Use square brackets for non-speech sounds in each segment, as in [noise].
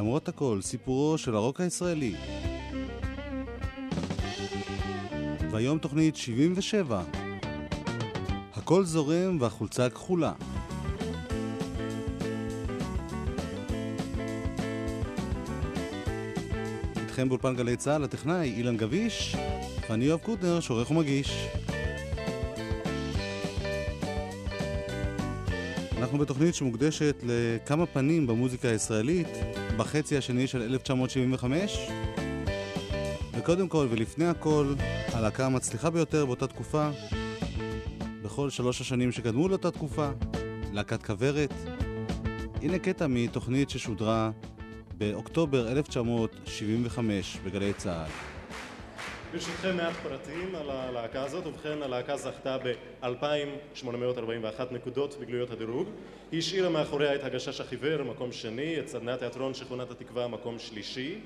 למרות הכל, סיפורו של הרוק הישראלי. והיום תוכנית 77. הכל זורם והחולצה כחולה. איתכם באולפן גלי צה"ל, הטכנאי אילן גביש, ואני יואב קוטנר, שעורך ומגיש. אנחנו בתוכנית שמוקדשת לכמה פנים במוזיקה הישראלית בחצי השני של 1975 וקודם כל ולפני הכל, הלהקה המצליחה ביותר באותה תקופה בכל שלוש השנים שקדמו לאותה תקופה, להקת כוורת. הנה קטע מתוכנית ששודרה באוקטובר 1975 בגלי צה"ל. ברשותכם מעט פרטים על הלהקה הזאת, ובכן הלהקה זכתה ב-2,841 נקודות בגלויות הדירוג. היא השאירה מאחוריה את הגשש החיוור, מקום שני, את סדנת תיאטרון שכונת התקווה, מקום שלישי.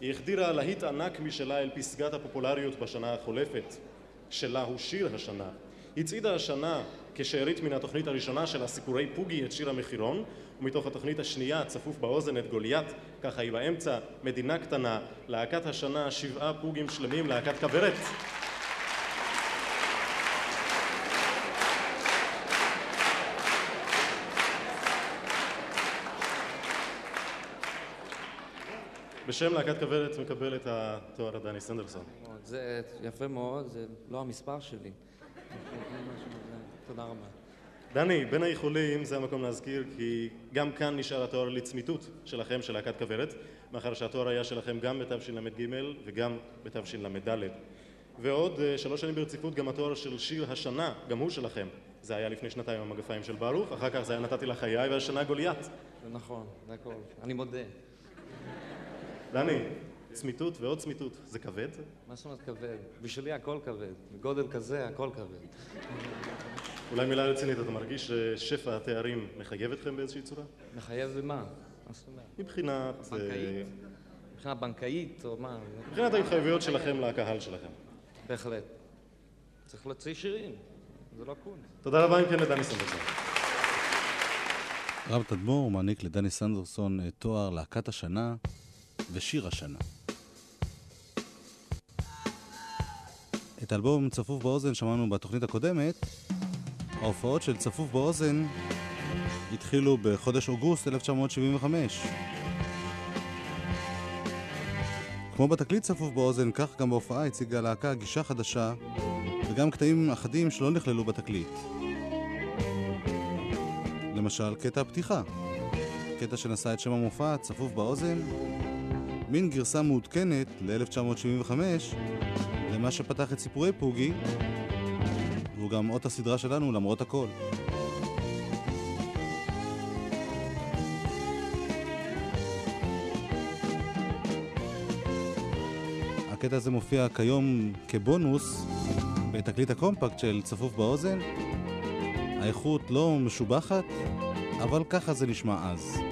היא החדירה להיט ענק משלה אל פסגת הפופולריות בשנה החולפת. שלה הוא שיר השנה. הצעידה השנה כשארית מן התוכנית הראשונה של הסיפורי פוגי את שיר המחירון ומתוך התוכנית השנייה צפוף באוזן את גוליית ככה היא באמצע מדינה קטנה להקת השנה שבעה פוגים שלמים להקת כוורת בשם להקת כוורת מקבל את התואר הדני סנדרסון. זה יפה מאוד, זה לא המספר שלי. [laughs] תודה רבה. דני, בין האיחולים זה המקום להזכיר כי גם כאן נשאר התואר לצמיתות שלכם, של להקת כוורת, מאחר שהתואר היה שלכם גם בתשל"ג וגם בתשל"ד. ועוד אה, שלוש שנים ברציפות גם התואר של שיר השנה, גם הוא שלכם. זה היה לפני שנתיים המגפיים של ברוך, אחר כך זה היה נתתי לחיי והשנה גוליית. זה נכון, זה הכל. אני מודה. דני, צמיתות ועוד צמיתות, זה כבד? מה זאת אומרת כבד? בשבילי הכל כבד. בגודל כזה הכל כבד. אולי מילה רצינית, אתה מרגיש ששפע התארים מחייב אתכם באיזושהי צורה? מחייב במה? מה זאת אומרת? מבחינת... אה, בנקאית? מבחינה בנקאית או מה? מבחינת ההתחייבויות שלכם לקהל שלכם. בהחלט. צריך להוציא שירים, זה לא קונס. תודה רבה אם כן לדני סנדרסון. רב תדמור מעניק לדני סנדרסון אה, תואר להקת השנה ושיר השנה. את האלבום צפוף באוזן שמענו בתוכנית הקודמת. ההופעות של צפוף באוזן התחילו בחודש אוגוסט 1975. כמו בתקליט צפוף באוזן, כך גם בהופעה הציגה להקה גישה חדשה וגם קטעים אחדים שלא נכללו בתקליט. למשל, קטע הפתיחה. קטע שנשא את שם המופע, צפוף באוזן, מין גרסה מעודכנת ל-1975 למה שפתח את סיפורי פוגי, והוא גם אות הסדרה שלנו למרות הכל. הקטע הזה מופיע כיום כבונוס בתקליט הקומפקט של צפוף באוזן. האיכות לא משובחת, אבל ככה זה נשמע אז.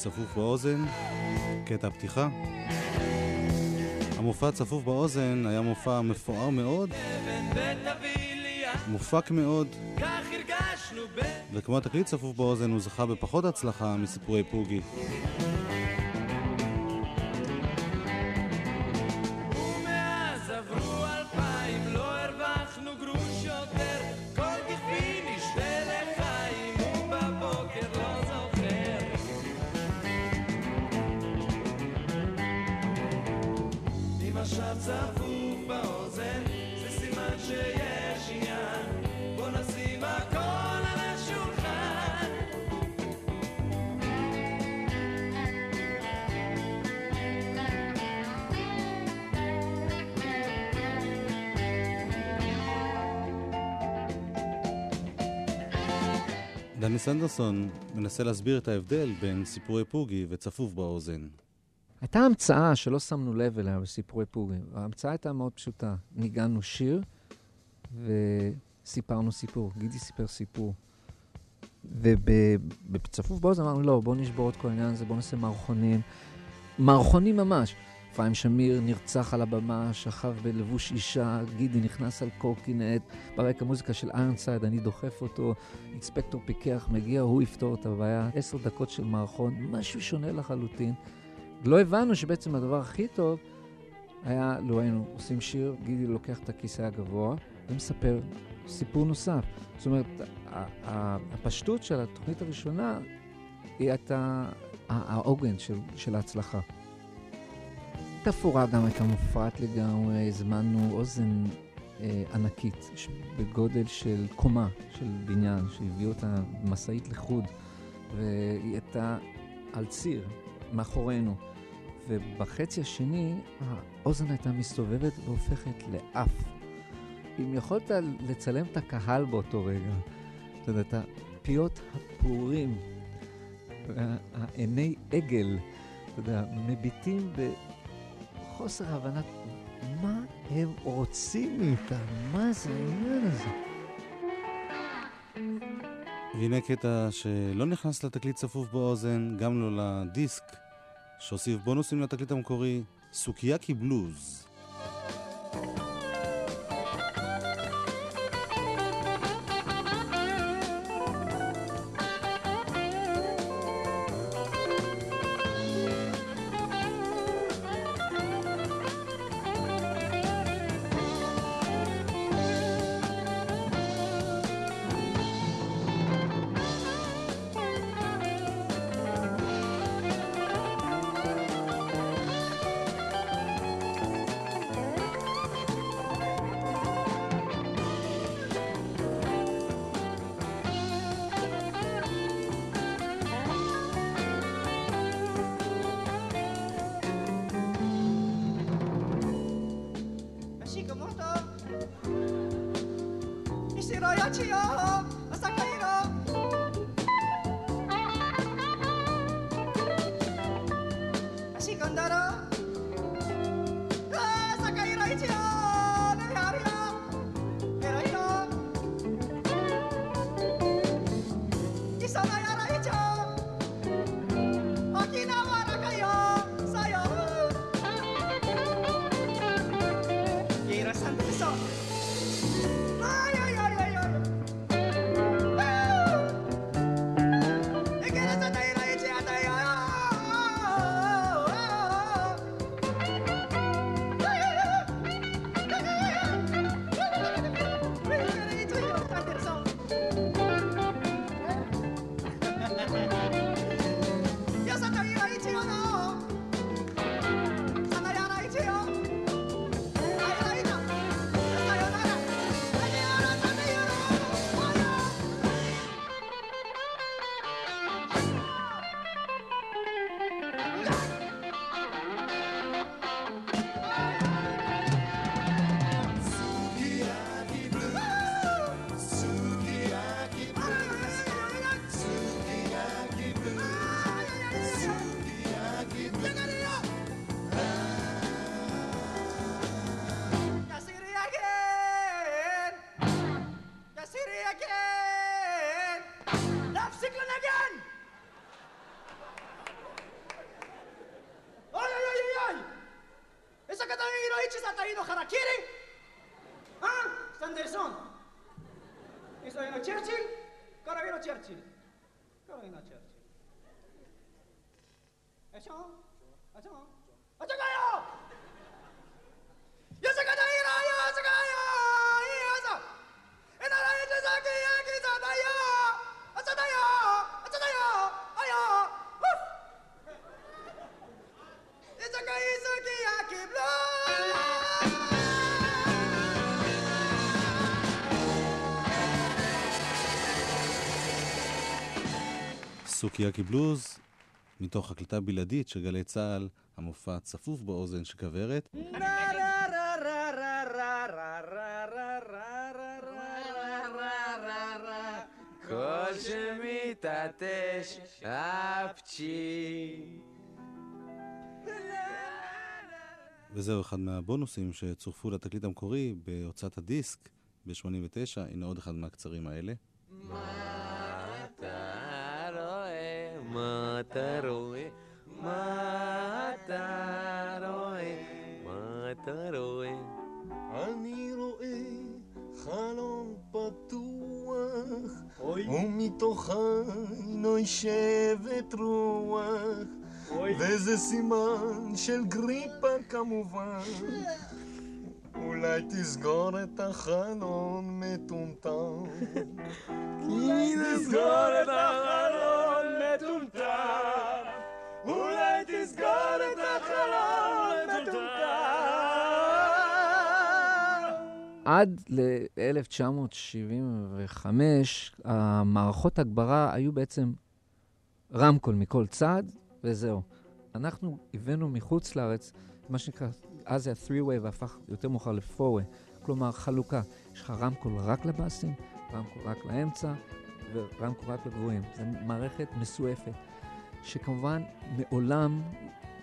צפוף באוזן, קטע פתיחה. המופע צפוף באוזן היה מופע מפואר מאוד, מופק מאוד, וכמו התקליט צפוף באוזן הוא זכה בפחות הצלחה מסיפורי פוגי. דני סנדרסון מנסה להסביר את ההבדל בין סיפורי פוגי וצפוף באוזן. הייתה המצאה שלא שמנו לב אליה בסיפורי פוגי. ההמצאה הייתה מאוד פשוטה. ניגענו שיר וסיפרנו סיפור. גידי סיפר סיפור. ובצפוף באוזן אמרנו, לא, בואו נשבור את כל העניין הזה, בואו נעשה מערכונים. מערכונים ממש. אפרים שמיר נרצח על הבמה, שכב בלבוש אישה, גידי נכנס על קורקינט, ברקע מוזיקה של איירנסייד, אני דוחף אותו, אינספקטור פיקח מגיע, הוא יפתור את הבעיה. עשר דקות של מערכון, משהו שונה לחלוטין. לא הבנו שבעצם הדבר הכי טוב היה, לו היינו עושים שיר, גידי לוקח את הכיסא הגבוה ומספר סיפור נוסף. זאת אומרת, הפשטות של התוכנית הראשונה היא הייתה העוגן של, של ההצלחה. תפאורה גם הייתה מופרעת לגמרי, הזמנו אוזן אה, ענקית, בגודל של קומה של בניין, שהביאו אותה משאית לחוד, והיא הייתה על ציר, מאחורינו. ובחצי השני האוזן הייתה מסתובבת והופכת לאף. אם יכולת לצלם את הקהל באותו רגע, אתה יודע, את הפיות הפורים, העיני עגל, אתה יודע, מביטים בחוסר הבנת מה הם רוצים מאיתנו, מה זה העניין הזה. והנה קטע שלא נכנס לתקליט צפוף באוזן, גם לא לדיסק, שהוסיף בונוסים לתקליט המקורי, סוקיאקי בלוז. סוקיאקי בלוז, מתוך הקלטה בלעדית של גלי צה"ל, המופע צפוף באוזן של כוורת. כל שמתעטש אפצ'י. וזהו אחד מהבונוסים שצורפו לתקליט המקורי בהוצאת הדיסק ב-89, הנה עוד אחד מהקצרים האלה. מה מה אתה רואה? מה אתה רואה? מה אתה רואה? אני רואה חלון פתוח, ומתוכה נושבת רוח, וזה סימן של גריפה כמובן. אולי תסגור את החלון מטומטם. כי תסגור את החלון תסגור את החלון מטומטם. עד ל-1975, המערכות הגברה היו בעצם רמקול מכל צד, וזהו. אנחנו הבאנו מחוץ לארץ, מה שנקרא, אז זה ה-3-way והפך יותר מאוחר ל-4-way, כלומר חלוקה. יש לך רמקול רק לבאסים, רמקול רק לאמצע, ורמקול רק לגבוהים. זו מערכת מסועפת, שכמובן מעולם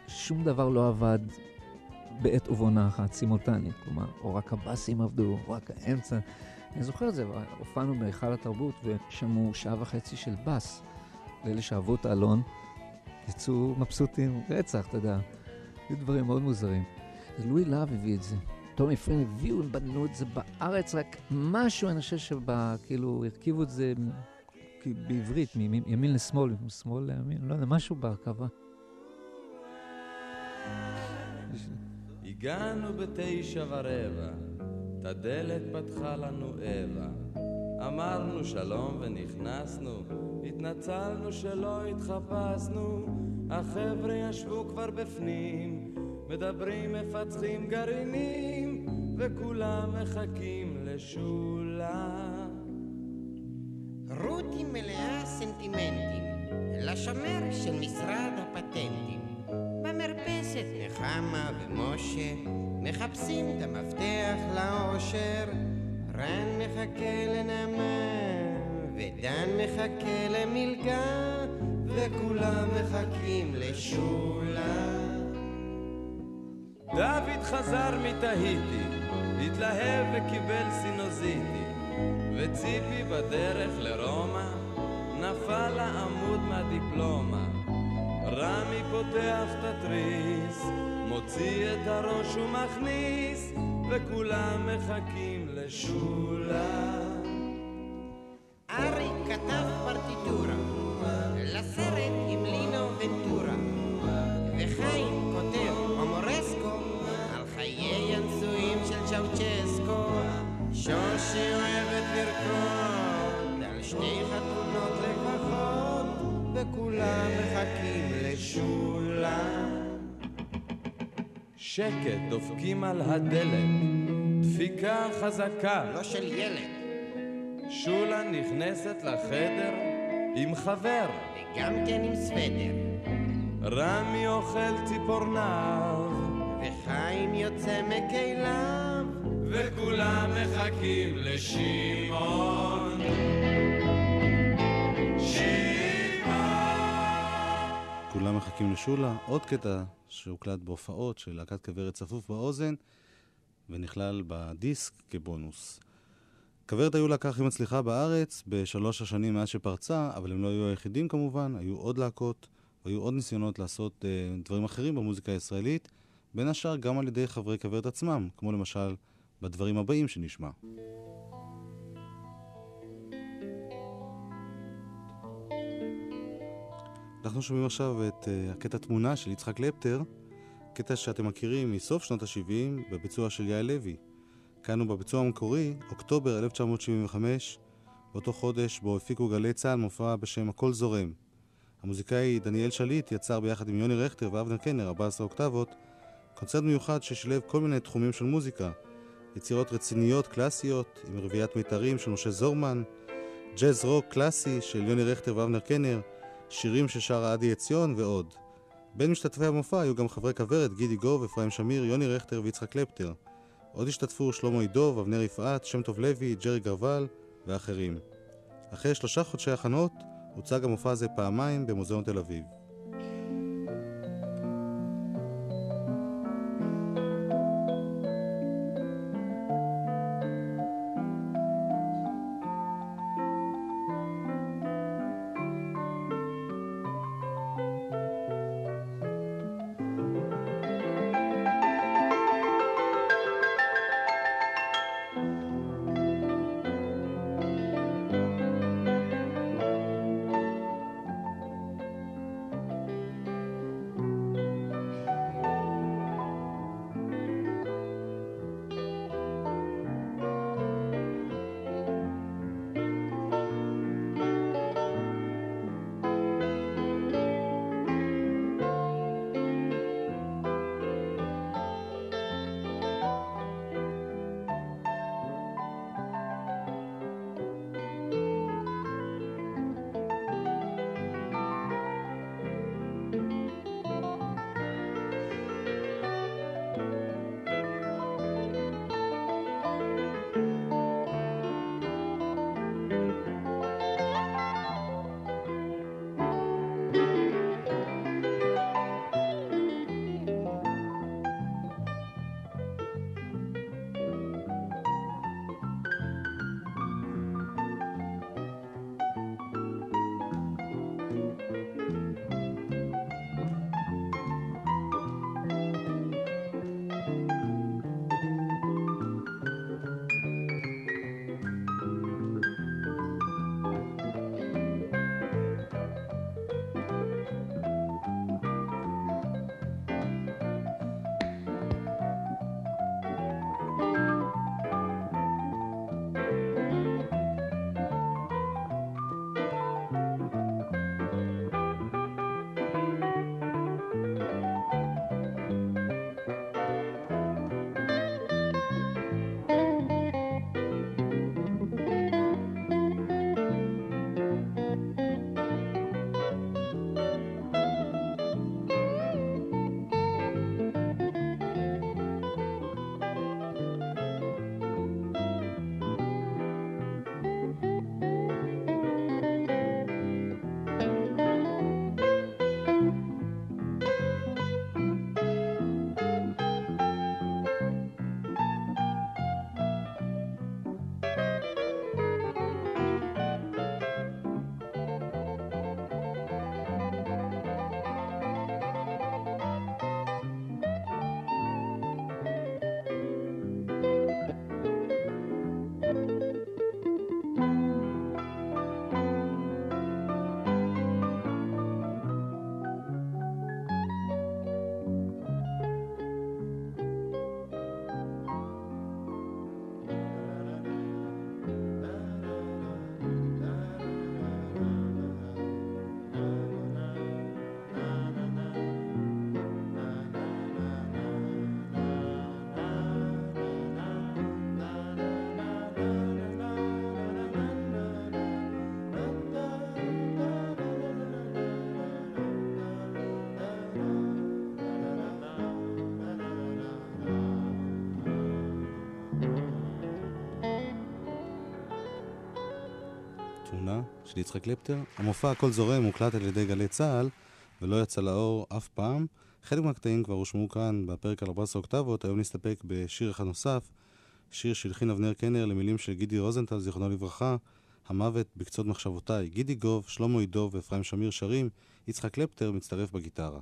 שום דבר לא עבד בעת ובעונה אחת, סימולטנית. כלומר, או רק הבאסים עבדו, או רק האמצע. אני זוכר את זה, הופענו בהיכל התרבות ושמעו שעה וחצי של בס. לאלה שאהבו את האלון, יצאו מבסוטים, רצח, אתה יודע. היו דברים מאוד מוזרים. לואי להב הביא את זה. טומי פרין הביאו, הם בנו את זה בארץ, רק משהו, אני חושב שכאילו הרכיבו את זה בעברית, מימין לשמאל, משמאל לימין, לא יודע, משהו בהרכבה. הגענו בתשע ורבע, את הדלת פתחה לנו אווה. אמרנו שלום ונכנסנו, התנצלנו שלא התחפשנו, החבר'ה ישבו כבר בפנים, מדברים, מפצחים גרעינים, וכולם מחכים לשולה. לשמר של משרד הפטנטים. במרפסת נחמה ומשה מחפשים את המפתח לאושר. רן מחכה לנעמה, ודן מחכה למלגה, וכולם מחכים לשולה. דוד חזר מתהיטי, התלהב וקיבל סינוזיטי, וציפי בדרך לרומא, נפל לעמוד מהדיפלומה. רמי פותח את התריס, מוציא את הראש ומכניס, וכולם מחכים לשולה. אריק כתב לשולה. שקט, דופקים על הדלת, דפיקה חזקה. לא של ילד, שולה נכנסת לחדר עם חבר. וגם כן עם סוודר, רמי אוכל ציפורניו, וחיים יוצא מכליו. וכולם מחכים לשמעון. כולם מחכים לשולה, עוד קטע שהוקלט בהופעות של להקת כוורת צפוף באוזן, ונכלל בדיסק כבונוס. כוורת היו להקה הכי מצליחה בארץ בשלוש השנים מאז שפרצה, אבל הם לא היו היחידים כמובן, היו עוד להקות, היו עוד ניסיונות לעשות אה, דברים אחרים במוזיקה הישראלית, בין השאר גם על ידי חברי כוורת עצמם, כמו למשל בדברים הבאים שנשמע. אנחנו שומעים עכשיו את uh, הקטע תמונה של יצחק קלפטר, קטע שאתם מכירים מסוף שנות ה-70 בביצוע של יעל לוי. כאן הוא בביצוע המקורי, אוקטובר 1975, באותו חודש בו הפיקו גלי צה"ל מופע בשם "הכל זורם". המוזיקאי דניאל שליט יצר ביחד עם יוני רכטר ואבנר קנר, 14 אוקטבות, קונצרט מיוחד ששילב כל מיני תחומים של מוזיקה, יצירות רציניות קלאסיות עם רביעיית מיתרים של משה זורמן, ג'אז רוק קלאסי של יוני רכטר ואבנר קנר, שירים ששרה עדי עציון ועוד. בין משתתפי המופע היו גם חברי כוורת גידי גוב, אפרים שמיר, יוני רכטר ויצחק קלפטר. עוד השתתפו שלמה עידוב, אבנר יפעת, שם טוב לוי, ג'רי גרוול ואחרים. אחרי שלושה חודשי הכנות הוצג המופע הזה פעמיים במוזיאון תל אביב. של יצחק קלפטר. המופע "הכל זורם" הוקלט על ידי גלי צה"ל ולא יצא לאור אף פעם. חלק מהקטעים כבר הושמעו כאן בפרק על 14 אוקטבות, היום נסתפק בשיר אחד נוסף, שיר שהלחין אבנר קנר למילים של גידי רוזנטל, זיכרונו לברכה, המוות בקצות מחשבותיי. גידי גוב, שלמה עידוב ואפרים שמיר שרים, יצחק קלפטר מצטרף בגיטרה.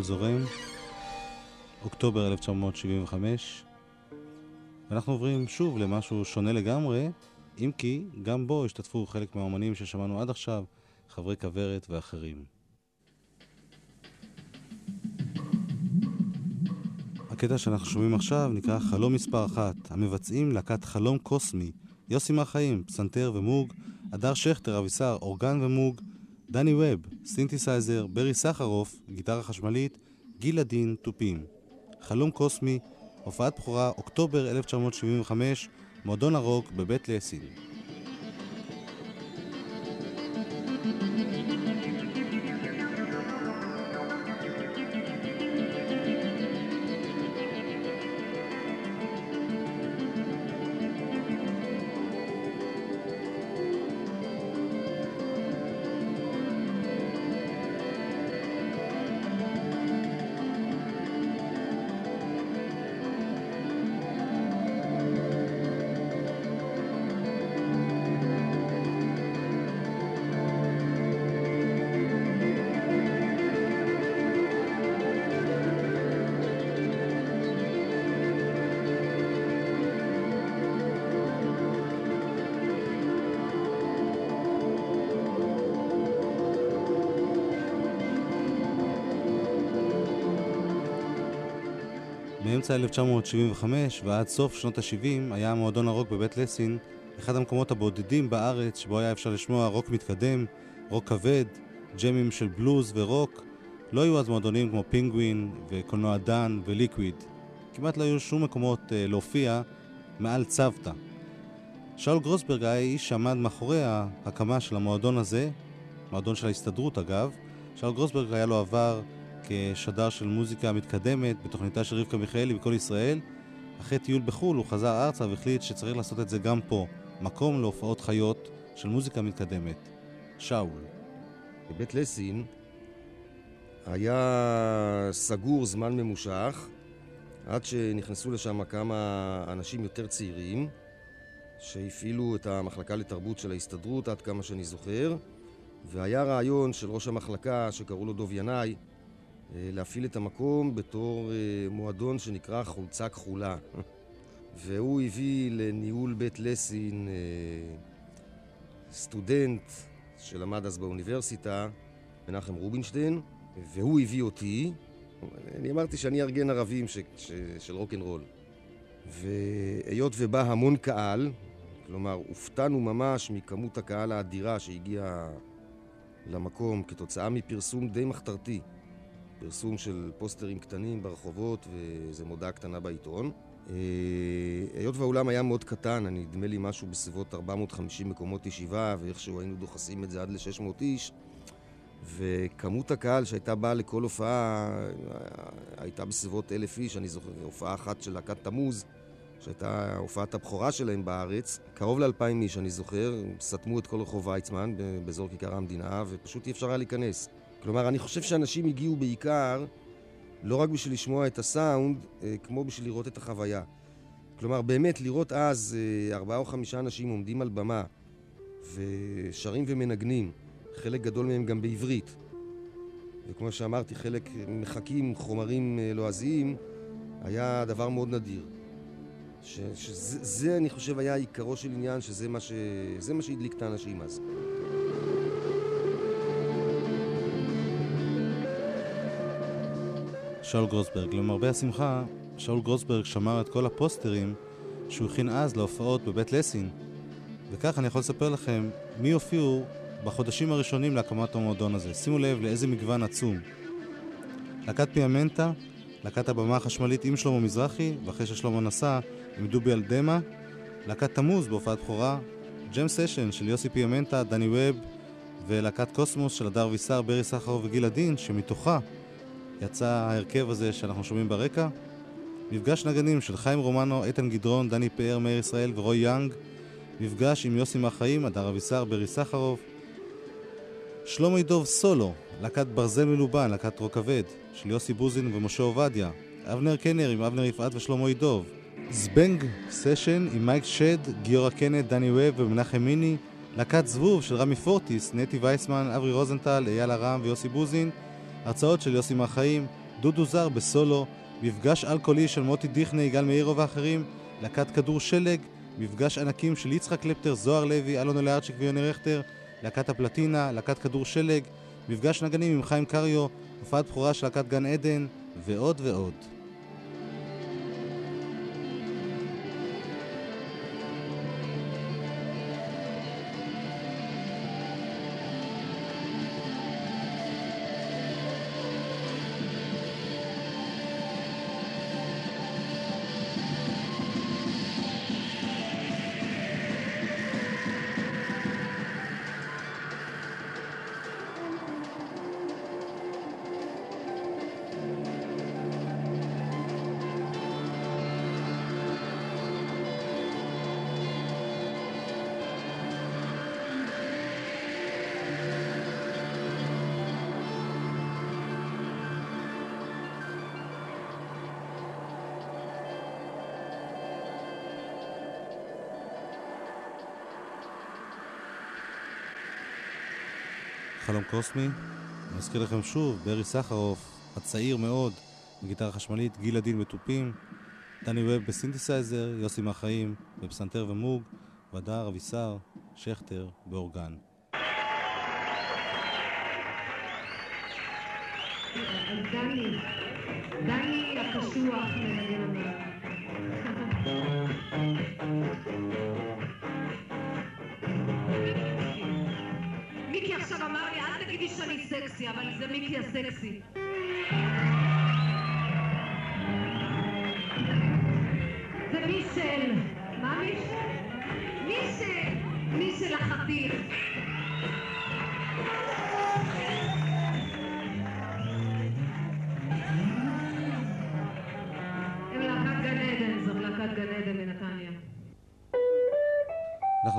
הכל זורם, אוקטובר 1975, ואנחנו עוברים שוב למשהו שונה לגמרי, אם כי גם בו השתתפו חלק מהאומנים ששמענו עד עכשיו, חברי כוורת ואחרים. הקטע שאנחנו שומעים עכשיו נקרא חלום מספר אחת, המבצעים להקת חלום קוסמי, יוסי מהחיים, פסנתר ומוג, הדר שכטר, אבישר, אורגן ומוג, דני ווב, סינתסייזר, ברי סחרוף, גיטרה חשמלית, גיל עדין, תופים. חלום קוסמי, הופעת בכורה, אוקטובר 1975, מועדון הרוק בבית לסין. מאמצע 1975 ועד סוף שנות ה-70 היה מועדון הרוק בבית לסין אחד המקומות הבודדים בארץ שבו היה אפשר לשמוע רוק מתקדם, רוק כבד, ג'מים של בלוז ורוק. לא היו אז מועדונים כמו פינגווין וקולנוע דן וליקוויד. כמעט לא היו שום מקומות אה, להופיע מעל צוותא. שאול גרוסברג היה האיש שעמד מאחורי ההקמה של המועדון הזה, מועדון של ההסתדרות אגב, שאול גרוסברג היה לו עבר כשדר של מוזיקה מתקדמת בתוכניתה של רבקה מיכאלי בכל ישראל. אחרי טיול בחו"ל הוא חזר ארצה והחליט שצריך לעשות את זה גם פה, מקום להופעות חיות של מוזיקה מתקדמת. שאול. בבית לסין היה סגור זמן ממושך עד שנכנסו לשם כמה אנשים יותר צעירים שהפעילו את המחלקה לתרבות של ההסתדרות עד כמה שאני זוכר והיה רעיון של ראש המחלקה שקראו לו דוב ינאי להפעיל את המקום בתור אה, מועדון שנקרא חולצה כחולה [laughs] והוא הביא לניהול בית לסין אה, סטודנט שלמד אז באוניברסיטה, מנחם רובינשטיין, והוא הביא אותי. אני אמרתי שאני ארגן ערבים ש, ש, של רוקנרול. והיות ובא המון קהל, כלומר, הופתענו ממש מכמות הקהל האדירה שהגיעה למקום כתוצאה מפרסום די מחתרתי. פרסום של פוסטרים קטנים ברחובות ואיזו מודעה קטנה בעיתון. אה, היות והאולם היה מאוד קטן, אני נדמה לי משהו בסביבות 450 מקומות ישיבה, ואיכשהו היינו דוחסים את זה עד ל-600 איש, וכמות הקהל שהייתה באה לכל הופעה אה, הייתה בסביבות אלף איש, אני זוכר, הופעה אחת של להקת תמוז, שהייתה הופעת הבכורה שלהם בארץ, קרוב לאלפיים איש, אני זוכר, סתמו את כל רחוב ויצמן באזור כיכר המדינה, ופשוט אי אפשר היה להיכנס. כלומר, אני חושב שאנשים הגיעו בעיקר לא רק בשביל לשמוע את הסאונד, אה, כמו בשביל לראות את החוויה. כלומר, באמת, לראות אז אה, ארבעה או חמישה אנשים עומדים על במה ושרים ומנגנים, חלק גדול מהם גם בעברית, וכמו שאמרתי, חלק מחקים חומרים אה, לועזיים, היה דבר מאוד נדיר. ש, שזה, זה, אני חושב, היה עיקרו של עניין, שזה מה, ש, מה שהדליק את האנשים אז. שאול גרוסברג. למרבה השמחה, שאול גרוסברג שמר את כל הפוסטרים שהוא הכין אז להופעות בבית לסין. וכך אני יכול לספר לכם מי הופיעו בחודשים הראשונים להקמת המועדון הזה. שימו לב לאיזה מגוון עצום. להקת פיאמנטה, להקת הבמה החשמלית עם שלמה מזרחי, ואחרי ששלמה נסע עם דובי אלדמה, להקת תמוז בהופעת בכורה, ג'ם סשן של יוסי פיאמנטה, דני ווב, ולהקת קוסמוס של הדר ויסר, ברי סחרוף וגיל עדין, שמתוכה יצא ההרכב הזה שאנחנו שומעים ברקע. מפגש נגנים של חיים רומנו, איתן גדרון, דני פאר, מאיר ישראל ורוי יאנג. מפגש עם יוסי מהחיים, הדר אבישר, ברי סחרוף. שלמה ידוב סולו, להקת ברזל מלובן, להקת רוק כבד, של יוסי בוזין ומשה עובדיה. אבנר קנר עם אבנר יפעת ושלמה ידוב. זבנג סשן עם מייק שד, גיורא קנט, דני ווב ומנחם מיני. להקת זבוב של רמי פורטיס, נטי וייסמן, אברי רוזנטל, אייל ארם ויוסי בוזין. הרצאות של יוסי מהחיים, דודו זר בסולו, מפגש אלכוהולי של מוטי דיכנה, יגאל מאירו ואחרים, להקת כדור שלג, מפגש ענקים של יצחק קלפטר, זוהר לוי, אלון אלארצ'יק ויוני רכטר, להקת הפלטינה, להקת כדור שלג, מפגש נגנים עם חיים קריו, הופעת בכורה של להקת גן עדן, ועוד ועוד. חלום קוסמי. אני מזכיר לכם שוב, ברי סחרוף, הצעיר מאוד, בגיטרה חשמלית, גיל עדין בתופים, דני ווב בסינתסייזר, יוסי מהחיים בפסנתר ומוג, והדר, אבישר, שכטר באורגן. דני, דני הקשוח מנגן אמר לי, אל תגידי שאני סקסי, אבל זה מיקי הסקסי.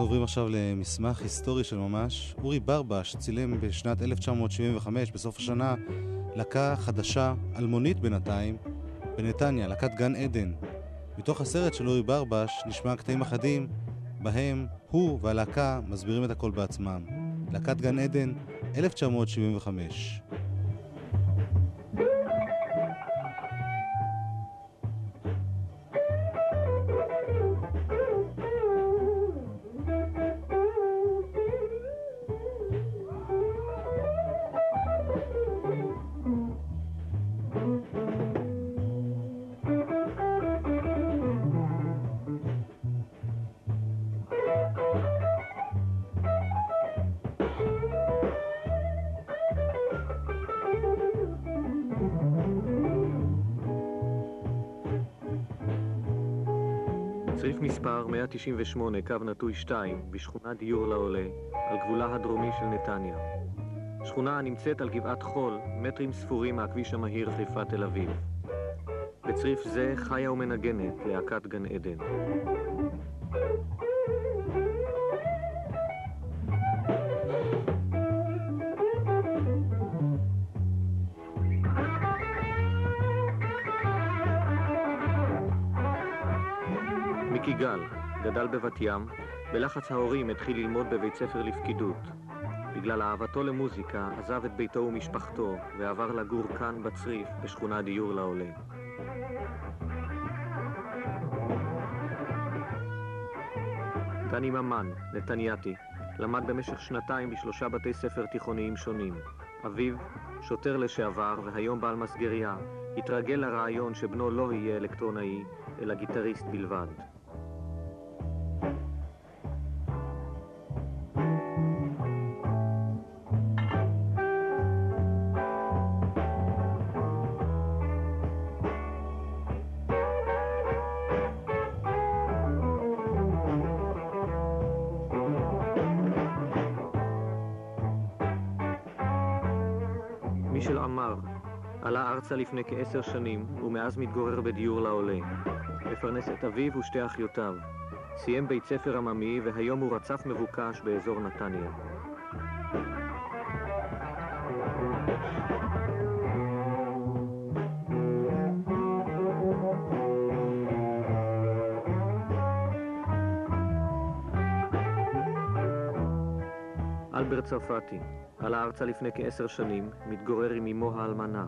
אנחנו עוברים עכשיו למסמך היסטורי של ממש. אורי ברבש צילם בשנת 1975, בסוף השנה, להקה חדשה, אלמונית בינתיים, בנתניה, להקת גן עדן. מתוך הסרט של אורי ברבש נשמע קטעים אחדים, בהם הוא והלהקה מסבירים את הכל בעצמם. להקת גן עדן, 1975. מספר 198, קו נטוי 2, בשכונת דיור לעולה, על גבולה הדרומי של נתניה. שכונה הנמצאת על גבעת חול, מטרים ספורים מהכביש המהיר חיפה תל אביב. בצריף זה חיה ומנגנת להקת גן עדן. גדל בבת ים, בלחץ ההורים התחיל ללמוד בבית ספר לפקידות. בגלל אהבתו למוזיקה עזב את ביתו ומשפחתו ועבר לגור כאן בצריף, בשכונת דיור לעולה. דני ממן, נתנייתי, למד במשך שנתיים בשלושה בתי ספר תיכוניים שונים. אביו, שוטר לשעבר והיום בעל מסגריה, התרגל לרעיון שבנו לא יהיה אלקטרונאי, אלא גיטריסט בלבד. ארצה לפני כעשר שנים ומאז מתגורר בדיור לעולה. מפרנס את אביו ושתי אחיותיו. סיים בית ספר עממי והיום הוא רצף מבוקש באזור נתניה. אלברט צרפתי עלה ארצה לפני כעשר שנים, מתגורר עם אמו האלמנה.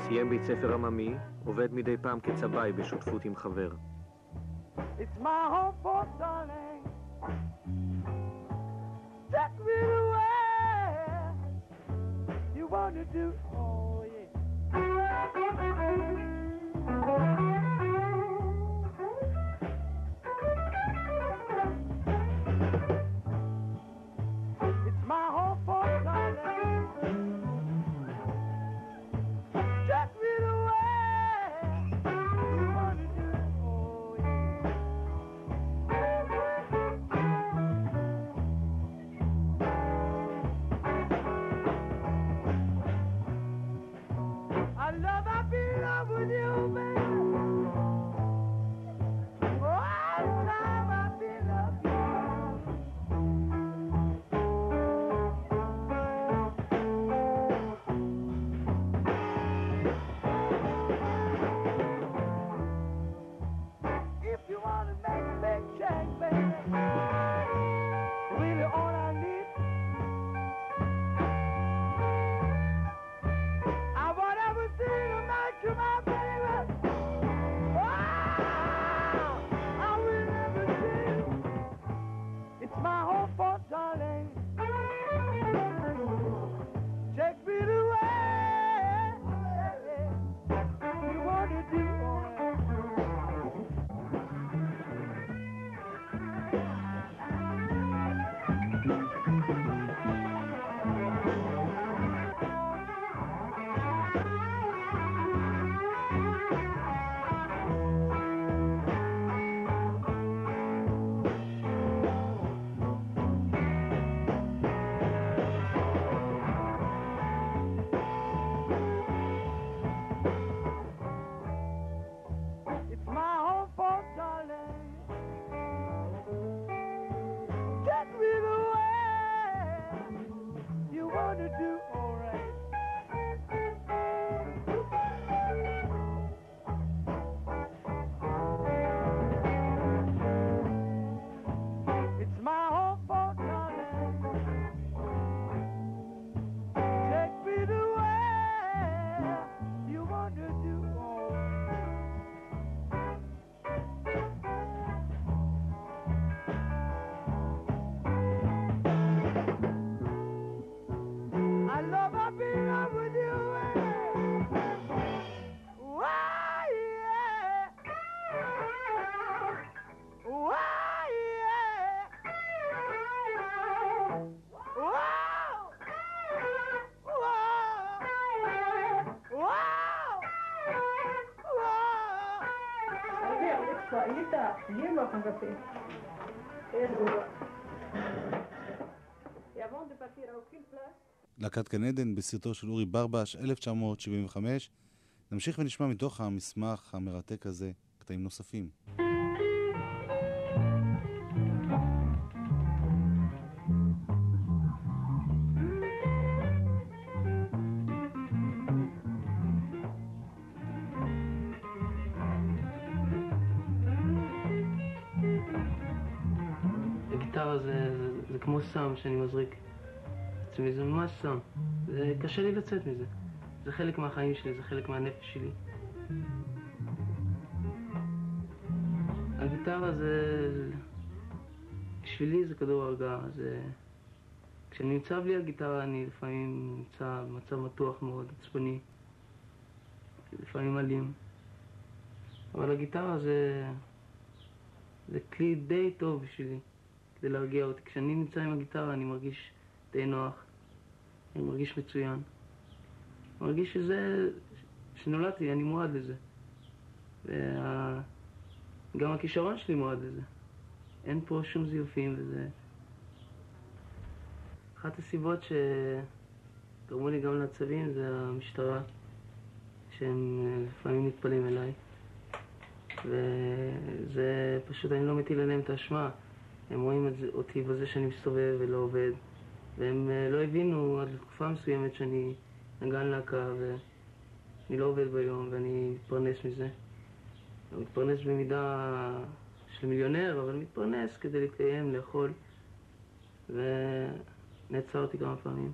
סיים בית ספר עממי, עובד מדי פעם כצבעי בשותפות עם חבר. It's my home for darling. Take me to where you want to do. Oh yeah. De partir à aucune place, להקת גן עדן בסרטו של אורי ברבש, 1975. נמשיך ונשמע מתוך המסמך המרתק הזה קטעים נוספים. כמו סם שאני מזריק עצמי, זה ממש סם. זה קשה לי לצאת מזה. זה חלק מהחיים שלי, זה חלק מהנפש שלי. הגיטרה זה... בשבילי זה כדור הרגעה. זה... כשאני נמצא בלי הגיטרה אני לפעמים נמצא במצב מתוח מאוד, עצבני. לפעמים אלים. אבל הגיטרה זה... זה כלי די טוב בשבילי, כדי להרגיע אותי. כשאני נמצא עם הגיטרה אני מרגיש די נוח, אני מרגיש מצוין. מרגיש שזה... שנולדתי, אני מועד לזה. וה... גם הכישרון שלי מועד לזה. אין פה שום זיופים וזה... אחת הסיבות שגרמו לי גם לעצבים זה המשטרה, שהם אה, לפעמים נטפלים אליי. וזה פשוט, אני לא מטיל עליהם את האשמה. הם רואים את זה, אותי בזה שאני מסתובב ולא עובד. והם אה, לא הבינו עד לתקופה מסוימת שאני נגן להקה ואני לא עובד ביום ואני מתפרנס מזה. אני מתפרנס במידה של מיליונר, אבל מתפרנס כדי להתקיים, לאכול. ונעצרתי כמה פעמים.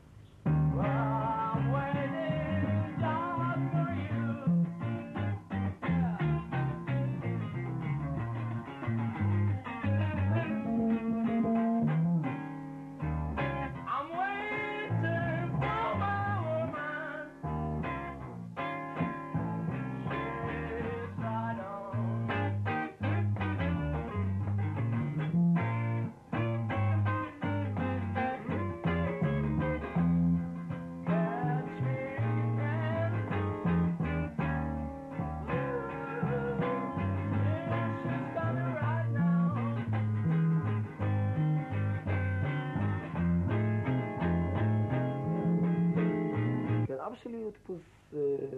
שלי הוא טיפוס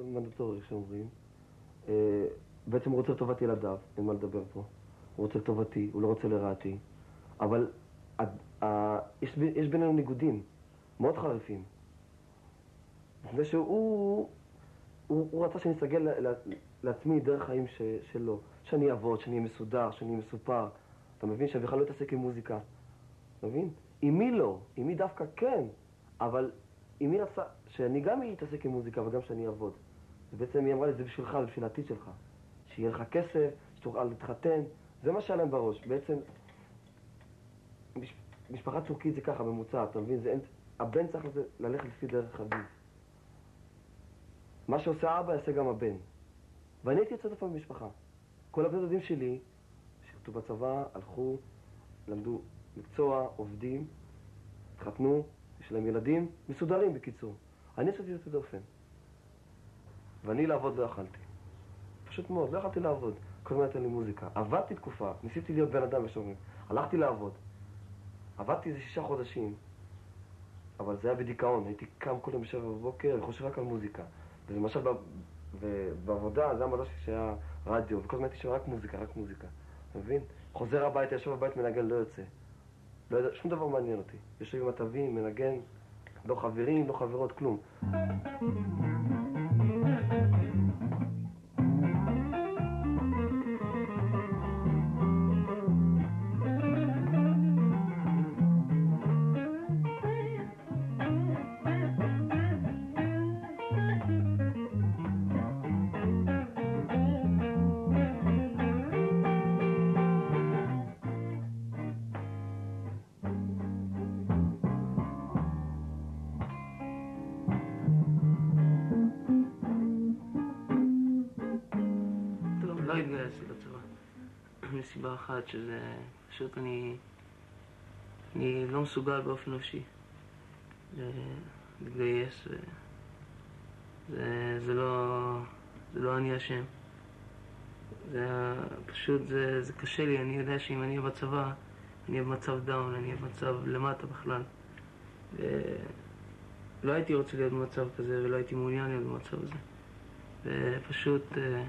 מנדטורי, שאומרים. אה, בעצם הוא רוצה לטובת ילדיו, אין מה לדבר פה. הוא רוצה לטובתי, הוא לא רוצה לרעתי. אבל יש, יש בינינו ניגודים מאוד חריפים. מפני שהוא הוא, הוא רצה שאני אסתגל לעצמי דרך חיים ש, שלו. שאני אעבוד, שאני אהיה מסודר, שאני אהיה מסופר. אתה מבין? שאני בכלל לא אתעסק עם מוזיקה. אתה מבין? אמי לא, אמי דווקא כן, אבל אמי רצה שאני גם אתעסק עם מוזיקה וגם שאני אעבוד. ובעצם היא אמרה לי, זה בשבילך, זה בשביל העתיד שלך. שיהיה לך כסף, שתוכל להתחתן, זה מה שהיה להם בראש. בעצם, מש, משפחה טורקית זה ככה, ממוצע, אתה מבין? זה, אין, הבן צריך לזה, ללכת לפי דרך אביו. מה שעושה אבא יעשה גם הבן. ואני הייתי יוצא פעם במשפחה. כל הבני דודים שלי שירתו בצבא, הלכו, למדו מקצוע, עובדים, התחתנו, יש להם ילדים, מסודרים בקיצור. אני עשיתי יוצא דופן. ואני לעבוד לא יכלתי. פשוט מאוד, לא יכלתי לעבוד. כל הזמן הייתה לי מוזיקה. עבדתי תקופה, ניסיתי להיות בן אדם, יש. הלכתי לעבוד. עבדתי איזה שישה חודשים, אבל זה היה בדיכאון. הייתי קם כל יום בשבע בבוקר וחושב רק על מוזיקה. ולמשל בעבודה, זה המדע שלי שהיה רדיו, וכל הזמן הייתי שומע רק מוזיקה, רק מוזיקה. אתה מבין? חוזר הביתה, יושב בבית, מנגן, לא יוצא. לא יודע, שום דבר מעניין אותי. יושב עם התווים, מנגן, לא חברים, לא חברות, כלום. מסוגל באופן נפשי ל- להתגייס, ו... זה, זה לא... זה לא אני אשם. זה פשוט, זה, זה קשה לי, אני יודע שאם אני אהיה בצבא, אני אהיה במצב דאון, אני אהיה במצב למטה בכלל. ולא הייתי רוצה להיות במצב כזה, ולא הייתי מעוניין להיות במצב הזה. ופשוט, אה,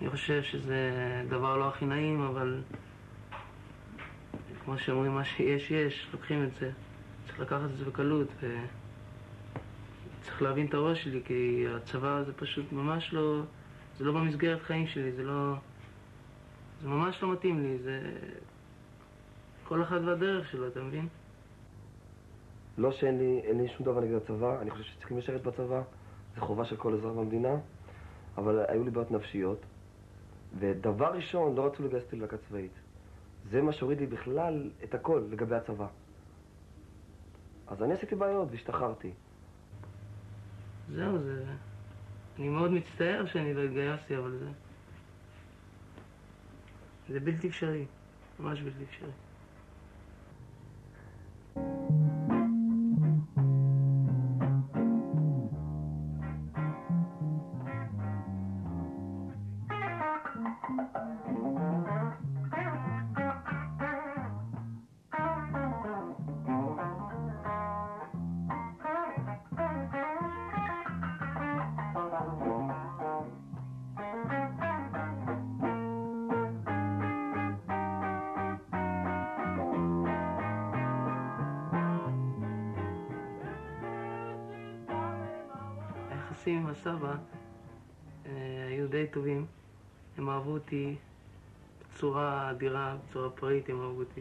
אני חושב שזה דבר לא הכי נעים, אבל כמו שאומרים, מה שיש, יש, לוקחים את זה. צריך לקחת את זה בקלות, וצריך להבין את הראש שלי, כי הצבא זה פשוט ממש לא, זה לא במסגרת חיים שלי, זה לא, זה ממש לא מתאים לי, זה כל אחד והדרך שלו, אתה מבין? לא שאין לי, לי שום דבר נגד הצבא, אני חושב שצריכים לשרת בצבא, זו חובה של כל אזרח במדינה, אבל היו לי בעיות נפשיות, ודבר ראשון, לא רצו לגייס אותי ללהקה צבאית. זה מה שהוריד לי בכלל את הכל לגבי הצבא. אז אני עשיתי בעיות והשתחררתי. זהו, זה... אני מאוד מצטער שאני לא התגייסתי, אבל זה... זה בלתי אפשרי, ממש בלתי אפשרי. אותי בצורה אדירה, בצורה פראית הם אהבו אותי,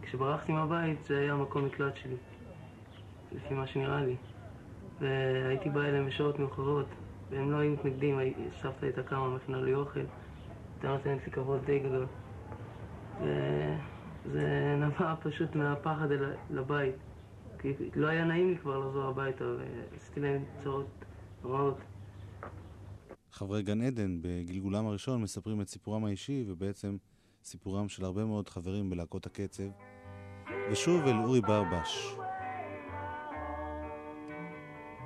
וכשברחתי מהבית זה היה המקום מקלט שלי, לפי מה שנראה לי. והייתי בא אליהם בשעות מאוחרות, והם לא היו מתנגדים, סבתא הייתה קמה, מכינה לי אוכל, הייתה נותנת לי כבוד די גדול. וזה נבע פשוט מהפחד אל- לבית. כי לא היה נעים לי כבר לחזור הביתה, ועשיתי להם צרות רעות. חברי גן עדן בגלגולם הראשון מספרים את סיפורם האישי ובעצם סיפורם של הרבה מאוד חברים בלהקות הקצב. ושוב אל אורי ברבש.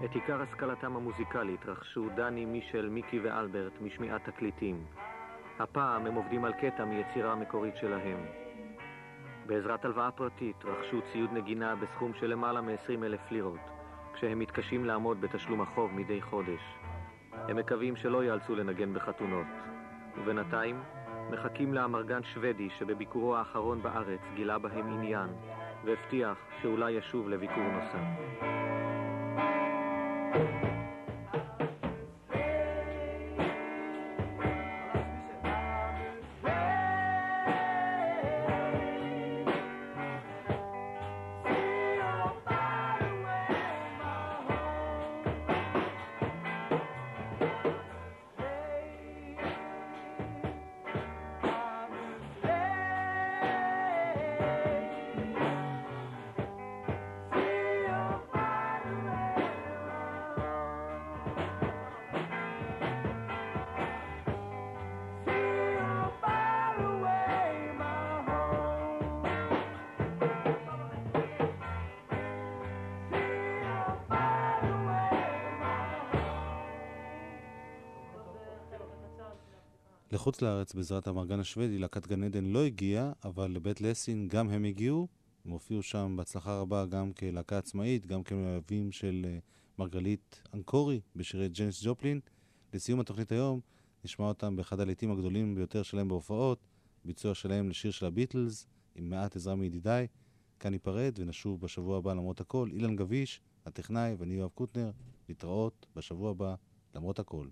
את עיקר השכלתם המוזיקלית רכשו דני, מישל, מיקי ואלברט משמיעת תקליטים. הפעם הם עובדים על קטע מיצירה המקורית שלהם. בעזרת הלוואה פרטית רכשו ציוד נגינה בסכום של למעלה מ-20 אלף לירות, כשהם מתקשים לעמוד בתשלום החוב מדי חודש. הם מקווים שלא ייאלצו לנגן בחתונות. ובינתיים, מחכים לאמרגן שוודי שבביקורו האחרון בארץ גילה בהם עניין, והבטיח שאולי ישוב לביקור נוסף. לחוץ לארץ בעזרת המרגן השוודי, להקת גן עדן לא הגיעה, אבל לבית לסין גם הם הגיעו. הם הופיעו שם בהצלחה רבה גם כלהקה עצמאית, גם כמלווים של אה, מרגלית אנקורי בשירי ג'ניס ג'ופלין. לסיום התוכנית היום, נשמע אותם באחד הלעיתים הגדולים ביותר שלהם בהופעות, ביצוע שלהם לשיר של הביטלס, עם מעט עזרה מידידיי. כאן ניפרד ונשוב בשבוע הבא למרות הכל. אילן גביש, הטכנאי, ואני יואב קוטנר, להתראות בשבוע הבא למרות הכל.